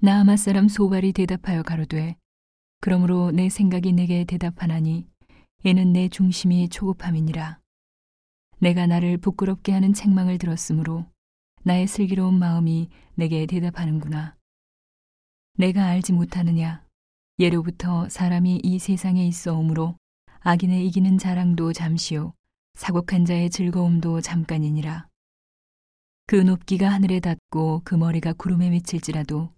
나아마 사람 소발이 대답하여 가로되 그러므로 내 생각이 내게 대답하나니 이는 내 중심이 초급함이니라. 내가 나를 부끄럽게 하는 책망을 들었으므로 나의 슬기로운 마음이 내게 대답하는구나. 내가 알지 못하느냐? 예로부터 사람이 이 세상에 있어 오므로 악인의 이기는 자랑도 잠시요 사곡한 자의 즐거움도 잠깐이니라. 그 높기가 하늘에 닿고 그 머리가 구름에 미칠지라도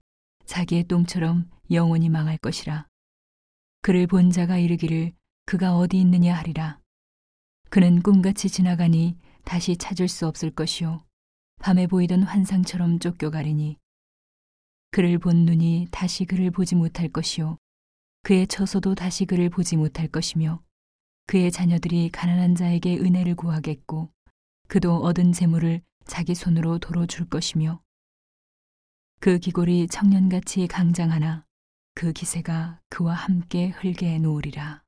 자기의 똥처럼 영원히 망할 것이라. 그를 본 자가 이르기를 그가 어디 있느냐 하리라. 그는 꿈같이 지나가니 다시 찾을 수 없을 것이요. 밤에 보이던 환상처럼 쫓겨가리니. 그를 본 눈이 다시 그를 보지 못할 것이요. 그의 처소도 다시 그를 보지 못할 것이며 그의 자녀들이 가난한 자에게 은혜를 구하겠고 그도 얻은 재물을 자기 손으로 도로 줄 것이며 그 기골이 청년같이 강장하나 그 기세가 그와 함께 흘게 놓으리라.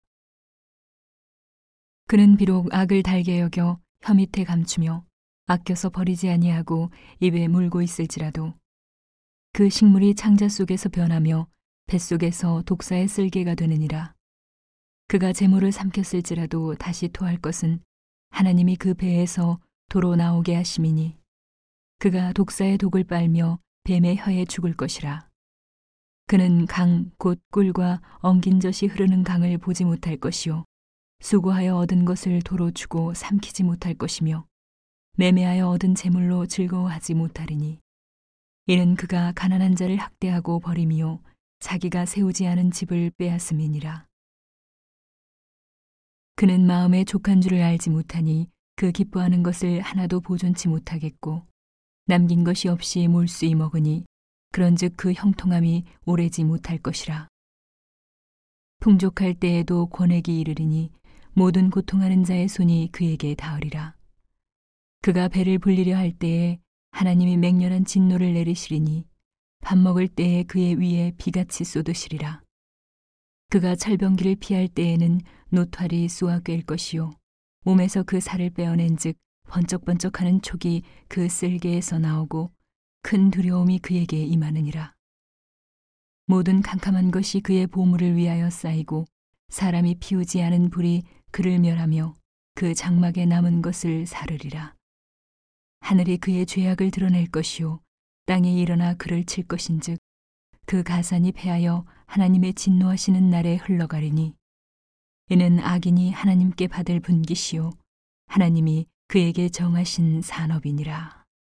그는 비록 악을 달게 여겨 혀 밑에 감추며 아껴서 버리지 아니하고 입에 물고 있을지라도 그 식물이 창자 속에서 변하며 뱃속에서 독사의 쓸개가 되느니라. 그가 재물을 삼켰을지라도 다시 토할 것은 하나님이 그 배에서 도로 나오게 하심이니 그가 독사의 독을 빨며 뱀의 혀에 죽을 것이라. 그는 강, 곧 꿀과 엉긴 젖이 흐르는 강을 보지 못할 것이요. 수고하여 얻은 것을 도로 주고 삼키지 못할 것이며, 매매하여 얻은 재물로 즐거워하지 못하리니. 이는 그가 가난한 자를 학대하고 버림이요. 자기가 세우지 않은 집을 빼앗음이니라. 그는 마음에 족한 줄을 알지 못하니 그 기뻐하는 것을 하나도 보존치 못하겠고, 남긴 것이 없이 몰수이 먹으니 그런즉 그 형통함이 오래지 못할 것이라. 풍족할 때에도 권액이 이르리니 모든 고통하는 자의 손이 그에게 닿으리라. 그가 배를 불리려 할 때에 하나님이 맹렬한 진노를 내리시리니 밥 먹을 때에 그의 위에 비같이 쏟으시리라. 그가 철병기를 피할 때에는 노탈이 쏘아 꿰일 것이요 몸에서 그 살을 빼어낸 즉 번쩍번쩍하는 촉이 그 쓸개에서 나오고 큰 두려움이 그에게 임하느니라. 모든 캄캄한 것이 그의 보물을 위하여 쌓이고 사람이 피우지 않은 불이 그를 멸하며 그 장막에 남은 것을 사르리라. 하늘이 그의 죄악을 드러낼 것이요 땅에 일어나 그를 칠 것인즉 그 가산이 패하여 하나님의 진노하시는 날에 흘러가리니 이는 악인이 하나님께 받을 분기시요 하나님이 그에게 정하신 산업이니라.